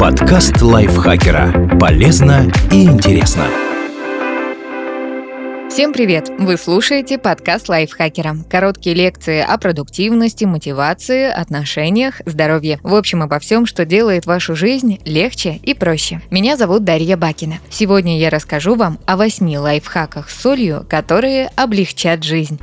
Подкаст лайфхакера. Полезно и интересно. Всем привет! Вы слушаете подкаст лайфхакера. Короткие лекции о продуктивности, мотивации, отношениях, здоровье. В общем, обо всем, что делает вашу жизнь легче и проще. Меня зовут Дарья Бакина. Сегодня я расскажу вам о восьми лайфхаках с солью, которые облегчат жизнь.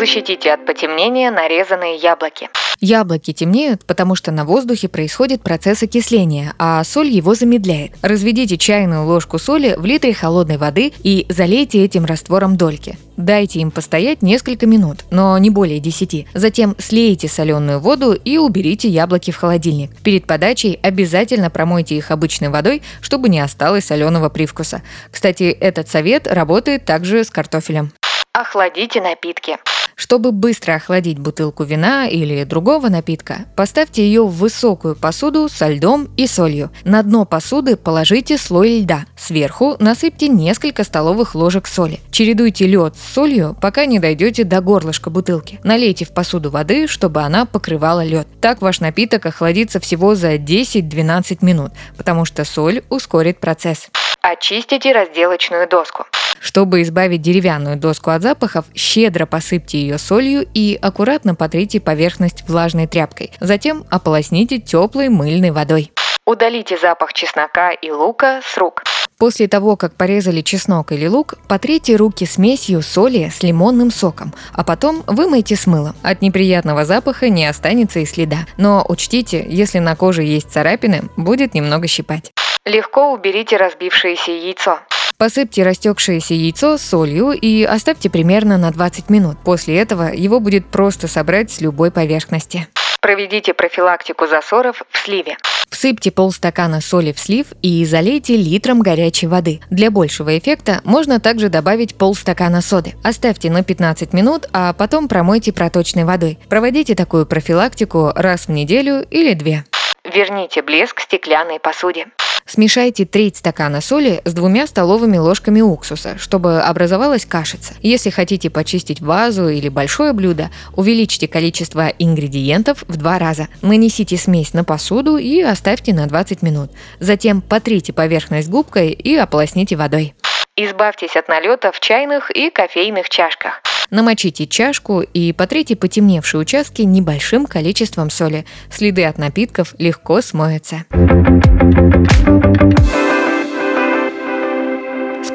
Защитите от потемнения нарезанные яблоки. Яблоки темнеют, потому что на воздухе происходит процесс окисления, а соль его замедляет. Разведите чайную ложку соли в литре холодной воды и залейте этим раствором дольки. Дайте им постоять несколько минут, но не более 10. Затем слейте соленую воду и уберите яблоки в холодильник. Перед подачей обязательно промойте их обычной водой, чтобы не осталось соленого привкуса. Кстати, этот совет работает также с картофелем. Охладите напитки. Чтобы быстро охладить бутылку вина или другого напитка, поставьте ее в высокую посуду со льдом и солью. На дно посуды положите слой льда. Сверху насыпьте несколько столовых ложек соли. Чередуйте лед с солью, пока не дойдете до горлышка бутылки. Налейте в посуду воды, чтобы она покрывала лед. Так ваш напиток охладится всего за 10-12 минут, потому что соль ускорит процесс. Очистите разделочную доску. Чтобы избавить деревянную доску от запахов, щедро посыпьте ее солью и аккуратно потрите поверхность влажной тряпкой. Затем ополосните теплой мыльной водой. Удалите запах чеснока и лука с рук. После того, как порезали чеснок или лук, потрите руки смесью соли с лимонным соком, а потом вымойте с мылом. От неприятного запаха не останется и следа. Но учтите, если на коже есть царапины, будет немного щипать. Легко уберите разбившееся яйцо. Посыпьте растекшееся яйцо солью и оставьте примерно на 20 минут. После этого его будет просто собрать с любой поверхности. Проведите профилактику засоров в сливе. Всыпьте полстакана соли в слив и залейте литром горячей воды. Для большего эффекта можно также добавить полстакана соды. Оставьте на 15 минут, а потом промойте проточной водой. Проводите такую профилактику раз в неделю или две. Верните блеск стеклянной посуде. Смешайте треть стакана соли с двумя столовыми ложками уксуса, чтобы образовалась кашица. Если хотите почистить вазу или большое блюдо, увеличьте количество ингредиентов в два раза. Нанесите смесь на посуду и оставьте на 20 минут. Затем потрите поверхность губкой и ополосните водой. Избавьтесь от налета в чайных и кофейных чашках. Намочите чашку и потрите потемневшие участки небольшим количеством соли. Следы от напитков легко смоются.